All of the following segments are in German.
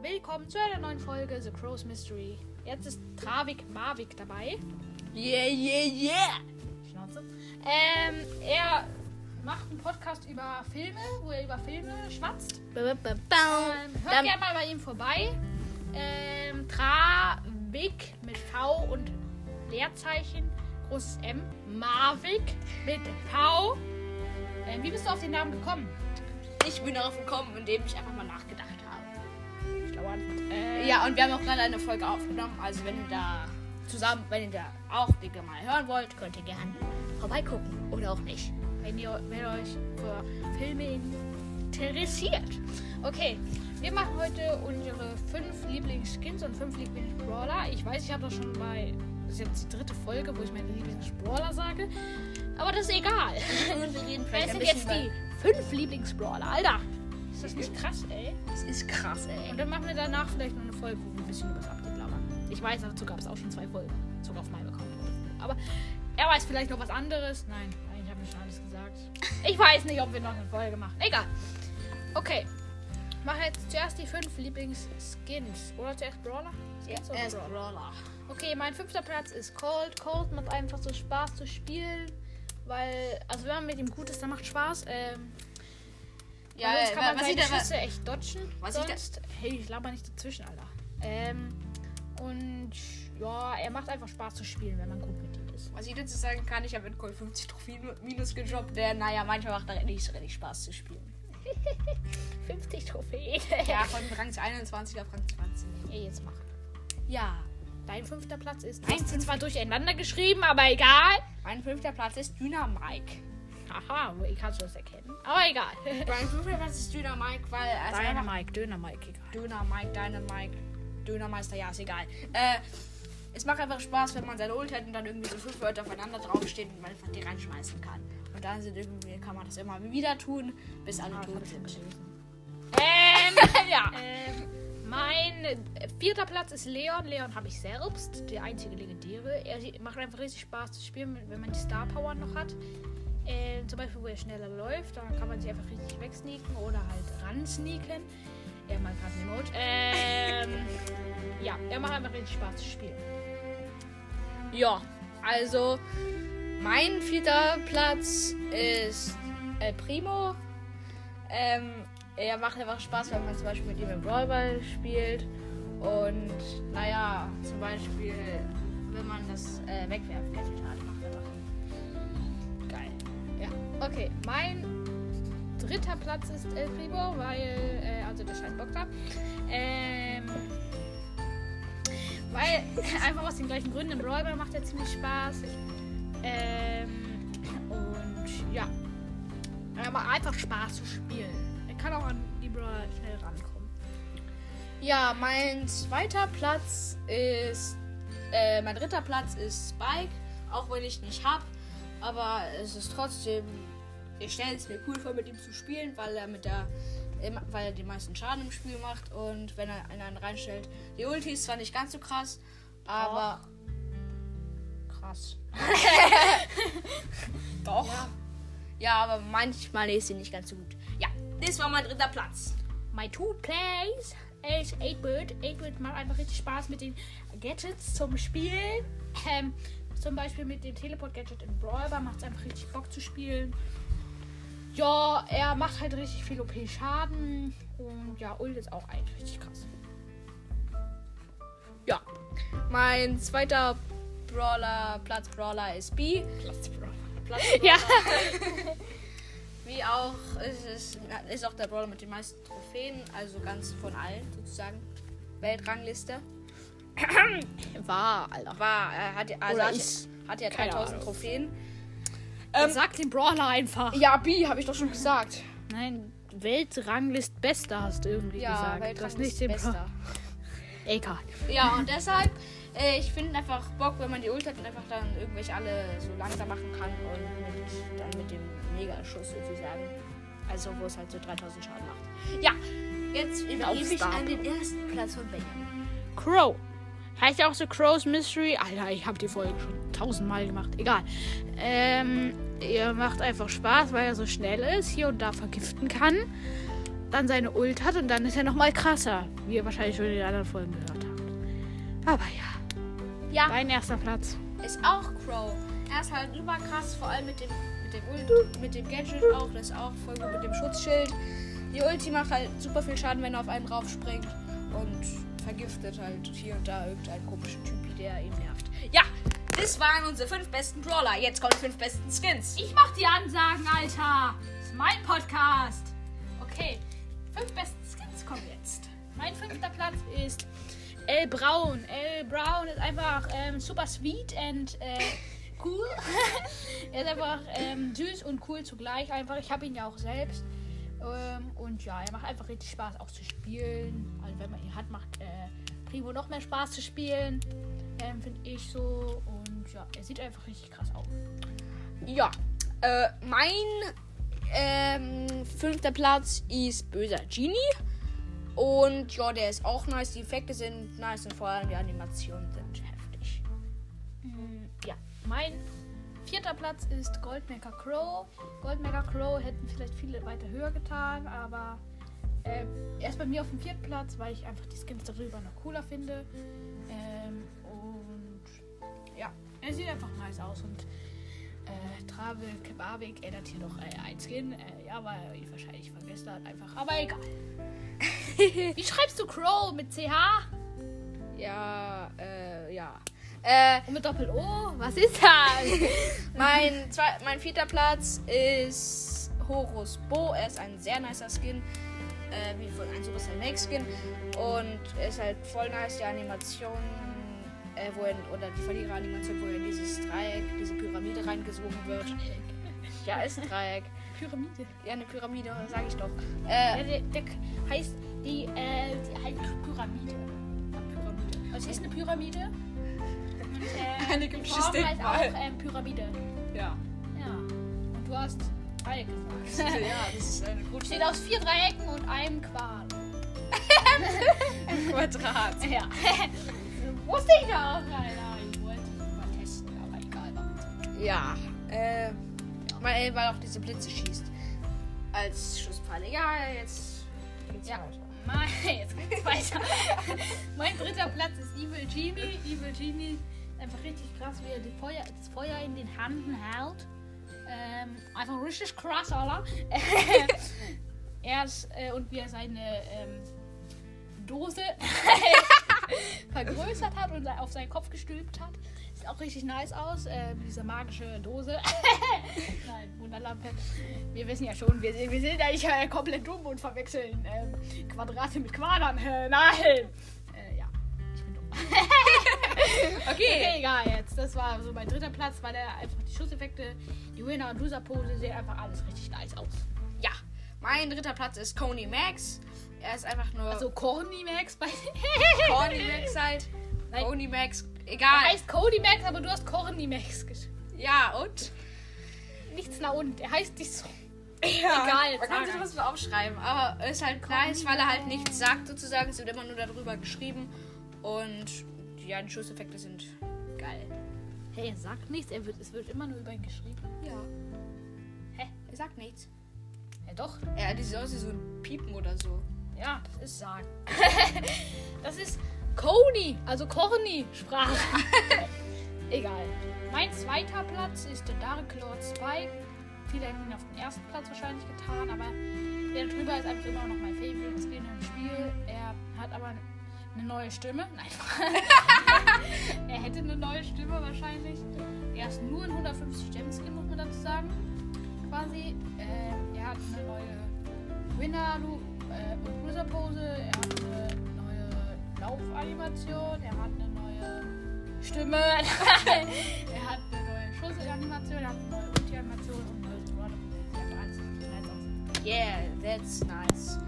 willkommen zu einer neuen Folge The Crow's Mystery. Jetzt ist Travik Marvik dabei. Yeah, yeah, yeah. Schnauze. Ähm, er macht einen Podcast über Filme, wo er über Filme schwatzt. Ähm, hört gerne mal bei ihm vorbei. Ähm, Travik mit V und Leerzeichen, großes M. Marvik mit V. Ähm, wie bist du auf den Namen gekommen? Ich bin darauf gekommen, indem ich einfach mal nachgedacht Antwort. Äh, Ja, und wir haben auch gerade eine Folge aufgenommen. Also wenn ihr da zusammen, wenn ihr da auch Dinge mal hören wollt, könnt ihr gerne vorbeigucken. Oder auch nicht. wenn ihr, wenn euch für Filme interessiert. Okay, wir machen heute unsere fünf Lieblingsskins und fünf Lieblingsbrawler. Ich weiß, ich habe das schon bei. Das ist jetzt die dritte Folge, wo ich meine Lieblingsbrawler sage. Aber das ist egal. Und wir reden Wer vielleicht sind jetzt die fünf Lieblingsbrawler? Alter! Ist das nicht krass, ey? Das ist krass, ey. Und dann machen wir danach vielleicht noch eine Folge, wo wir ein bisschen über das Update labern. Ich weiß, dazu gab es auch schon zwei Folgen. Sogar auf meinem Account. Aber er weiß vielleicht noch was anderes. Nein, nein, ich habe mir schon alles gesagt. Ich weiß nicht, ob wir noch eine Folge machen. Egal. Okay. Mache jetzt zuerst die fünf Lieblingsskins. Oder zuerst Brawler? Skins oder Er ist Brawler? Brawler. Okay, mein fünfter Platz ist Cold. Cold macht einfach so Spaß zu spielen. Weil, also wenn man mit ihm gut ist, dann macht Spaß. Ähm, Ja, äh, sonst kann man was seine sieht er? Schüsse echt dodgen. was er- sonst, hey, ich laber nicht dazwischen, Alter. Ähm, und ja, er macht einfach Spaß zu spielen, wenn man gut mit ihm ist. Was ich dazu sagen kann, ich habe in Call 50 Trophäen minus gedroppt. Der, naja, manchmal macht er nicht so richtig Spaß zu spielen. 50 Trophäen. Ja, von Rang 21 auf Rang 20. Ey, jetzt mach. Ja, dein fünfter Platz ist. Du Mein hast sie fünfter- zwar durcheinander geschrieben, aber egal. Mein fünfter Platz ist Dynamike. Haha, ich kann das erkennen. Aber egal. Mein fünfter Platz ist Dynamike, weil also einfach Dynamike, Dynamike, egal. Dynamike, Dynamike, Dynameister, ja, ist egal. Äh, es macht einfach Spaß, wenn man seine Ult hat und dann irgendwie so fünf Wörter aufeinander draufstehen und man einfach die reinschmeißen kann. Und dann sind irgendwie, kann man das immer wieder tun, bis alle Ah, tot sind. Ähm, ja. ähm, mein äh, vierter Platz ist Leon. Leon habe ich selbst, der einzige legendäre. Er macht einfach richtig Spaß zu spielen, wenn man die Star Power noch hat. Ähm, zum Beispiel, wo er schneller läuft, da kann man sich einfach richtig wegsneaken oder halt ransneaken. Er mal gerade eine Emote. Ähm, ja, er macht einfach richtig Spaß zu spielen. Ja, also mein vierter Platz ist El Primo. Ähm, er macht einfach Spaß, wenn man zum Beispiel mit ihm im Brawlball spielt. Und naja, zum Beispiel, wenn man das äh, Wegwerf-Gadget hat, Okay, mein dritter Platz ist El Primo, weil, äh, also der scheint Bock da. Ähm, weil einfach aus den gleichen Gründen im Brawlball macht er ziemlich Spaß. Ähm, und ja. Er macht einfach Spaß zu spielen. Er kann auch an die Brawler schnell rankommen. Ja, mein zweiter Platz ist. Äh, mein dritter Platz ist Spike. Auch wenn ich nicht hab. Aber es ist trotzdem. Ich stelle es mir cool vor, mit ihm zu spielen, weil er mit der. Weil er die meisten Schaden im Spiel macht und wenn er einen reinstellt. Die Ulti ist zwar nicht ganz so krass, aber. Krass. Doch. Ja. ja, aber manchmal ist sie nicht ganz so gut. Ja, das war mein dritter Platz. My two plays ist 8-Bit. 8-Bit macht einfach richtig Spaß mit den Gadgets zum Spielen. Ähm, zum Beispiel mit dem Teleport-Gadget in Brawler macht es einfach richtig Bock zu spielen. Ja, er macht halt richtig viel OP-Schaden. Und ja, Ult ist auch eigentlich richtig krass. Ja. Mein zweiter Brawler, Platz Brawler ist B. Platz Brawler. Platz Ja. Wie auch ist es ist auch der Brawler mit den meisten Trophäen, also ganz von allen sozusagen. Weltrangliste. War, Alter. War, er hat, also Oder hat, hat ja Keine 3000 Ahnung. Trophäen. Ähm, Sag den Brawler einfach. ja, B habe ich doch schon gesagt. Nein, Weltranglist Bester hast du irgendwie Ja, gesagt. Du hast Weltrangliste nicht den bester. Egal. Ja, und deshalb, äh, ich finde einfach Bock, wenn man die Ult hat und einfach dann irgendwelche alle so langsam machen kann und mit, dann mit dem Megaschuss sozusagen. Also, wo es halt so 3000 Schaden macht. Ja, jetzt übergebe ich an den ersten Platz von Benjamin. Crow. Heißt ja auch so Crow's Mystery. Alter, ich habe die Folge schon tausendmal gemacht. Egal. Ähm, er macht einfach Spaß, weil er so schnell ist, hier und da vergiften kann. dann seine Ult hat und dann ist er nochmal krasser, wie ihr wahrscheinlich schon in den anderen Folgen gehört habt. Aber ja, Ja, mein erster Platz. ist auch Crow. Er ist halt überkrass, vor allem mit dem, mit dem Ult, mit dem Gadget auch. Das ist auch voll gut mit dem Schutzschild. Die Ulti macht halt super viel Schaden, wenn er auf einen raufspringt. Und vergiftet halt hier und da irgendeinen komischen Typ, der ihn nervt. Ja, das waren unsere fünf besten Brawler. Jetzt kommen die fünf besten Skins. Ich mach die Ansagen, Alter. Das ist mein Podcast. Okay, fünf besten Skins kommen jetzt. Mein fünfter Platz ist El Braun. El Braun ist einfach ähm, super sweet and äh, cool. er ist einfach ähm, süß und cool zugleich. Einfach, ich habe ihn ja auch selbst. Ähm, und ja, er macht einfach richtig Spaß auch zu spielen. Also wenn man ihn hat, macht äh, Primo noch mehr Spaß zu spielen. Ähm, Finde ich so. Und ja, er sieht einfach richtig krass aus. Ja, äh, mein ähm, fünfter Platz ist Böser Genie. Und ja, der ist auch nice. Die Effekte sind nice und vor allem die Animationen sind heftig. Mm, Ja, mein vierter Platz ist Goldmaker Crow. Goldmaker Crow hätten vielleicht viele weiter höher getan, aber ähm, er ist bei mir auf dem vierten Platz, weil ich einfach die Skins darüber noch cooler finde. Ähm, und ja, er sieht einfach nice aus und äh, Travel Kebabik ändert hier noch äh, ein Skin. Äh, ja, weil er ihn wahrscheinlich vergessen hat, einfach. Aber egal. Wie schreibst du Crow mit CH? Ja, äh, ja. Äh, Und mit Doppel-O? Was ist das? mein, zwei, mein vierter Platz ist Horus Bo. Er ist ein sehr nicer Skin. Äh, wie von einem Supercell Max Skin. Und er ist halt voll nice, die Animation. Äh, wo er, oder die Verlierer-Animation, wo er in dieses Dreieck, diese Pyramide reingesogen wird. Ja, ist ein Dreieck. Pyramide. Ja, eine Pyramide, sag ich doch. Ja, Äh, der, der heißt die, äh, die heißt Pyramide. Ja, Pyramide. Also es ist eine Pyramide. Äh, Eine gibt's Form mal. auch ähm, Pyramide. ja. Ja. Und du hast Dreieck gesagt. ja, das ist eine gute Besteht aus vier Dreiecken und einem Quadrat. Quadrat. Ja. Wusste ich doch, Alter. Ich wollte mal testen, aber egal. warum. Ja, äh, weil, weil auch diese Blitze schießt. Als Schusspfeile. Ja, jetzt geht's Ja. weiter. Mein, jetzt geht's weiter. mein dritter Platz ist Evil Genie. Evil Genie einfach richtig krass, wie er die Feuer, das Feuer in den Händen hält. Ähm, einfach richtig krass, Alter. er ist, äh, und wie er seine ähm, Dose vergrößert hat und auf seinen Kopf gestülpt hat. Sieht auch richtig nice aus. Äh, mit dieser magische Dose. Nein, Wunderlampe. Wir wissen ja schon, wir, wir sind ja nicht äh, komplett dumm und verwechseln ähm, Quadrate mit Quadern. Äh, nein! Äh, ja, ich bin dumm. Okay, egal jetzt. Das war so mein dritter Platz, weil er einfach die Schusseffekte, die Winner- und Loser-Pose sehen einfach alles richtig nice aus. Ja, mein dritter Platz ist Coney Max. Er ist einfach nur Also Corny Max bei. Coney Max halt. Nein. Coney Max, Er egal. heißt Cody Max, aber du hast Corny Max geschrieben. Ja, und? Nichts nach unten. Er heißt nicht so. Ja, Egal, Man kann sich was aufschreiben, aber ist halt Coney nice, weil er halt nichts sagt sozusagen. Es wird immer nur darüber geschrieben. Und ja, die Schusseffekte sind geil. Hey, er sagt nichts. Er wird, es wird immer nur über ihn geschrieben. Ja. Hä? Er sagt nichts. Ja, doch. Ja, die sieht aus wie so ein Piepen oder so. Ja, das ist sagen. das ist Coney, also Corny-Sprache. Egal. Mein zweiter Platz ist der Dark Lord Spike. Viele hätten ihn auf den ersten Platz wahrscheinlich getan, aber der drüber ist einfach immer noch mein Favorite Skin im Spiel. Er hat aber eine neue Stimme. Nein. er hätte eine neue Stimme wahrscheinlich. Er ist nur ein 150 Gem Skin, muss man dazu sagen. Quasi. Ähm, er hat eine neue Winner äh, und Loser Pose. Er hat eine neue Laufanimation. Er hat eine neue Stimme. er hat eine neue Schussanimation. Er hat eine neue Ulti-Animation und eine neue aus. Yeah, that's nice.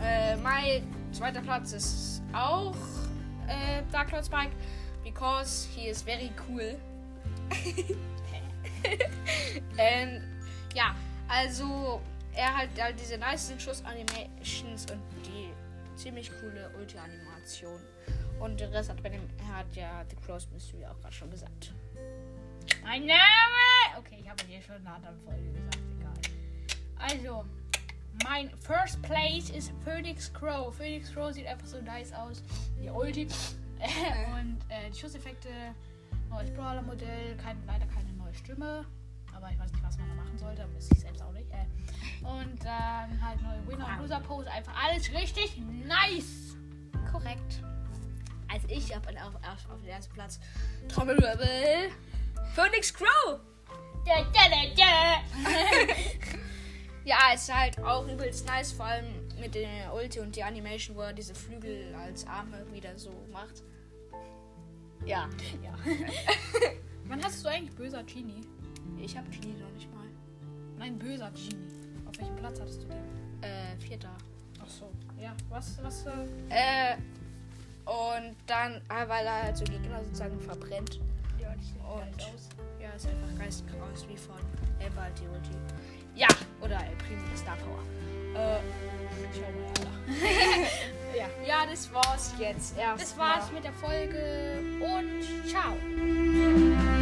Äh, mein zweiter Platz ist auch äh, Dark Lord Spike, because he is very cool. ähm, ja, also er hat halt diese nice Schuss-Animations und die ziemlich coole Ulti-Animation. Und den Rest hat, bei dem, hat ja The Cross Mystery auch gerade schon gesagt. Mein Name! Okay, ich habe hier schon in einer anderen Folge gesagt. Egal. Also, mein First Place ist Phoenix Crow. Phoenix Crow sieht einfach so nice aus. Die Ulti. und äh, die Schusseffekte, neues Brawler-Modell, kein, leider keine neue Stimme. Aber ich weiß nicht, was man da machen sollte, aber ich selbst auch nicht. Äh, und dann halt neue Winner- und Loser-Pose. Einfach alles richtig nice. Korrekt. Also ich habe auf, auf, auf den ersten Platz Trommelwirbel. Phoenix Crow. Da, da, da, da. Ja, ist halt auch übelst nice, vor allem mit der Ulti und die Animation, wo er diese Flügel als Arme wieder so macht. Ja, ja. Wann hast du eigentlich böser Genie? ich habe Genie noch nicht mal. Nein, böser Genie. Auf welchem Platz hattest du den? Äh, vierter. Ach so. Ja, was, was, äh, Äh, und dann, äh, weil er halt so Gegner sozusagen verbrennt. ja, Und- geil aus. Ja, ist einfach geistkrass wie von halt die Ulti. Ja, oder El Primo Star Power. Äh, Schau mal, ja. ja, das war's jetzt. Das war's mit der Folge und ciao.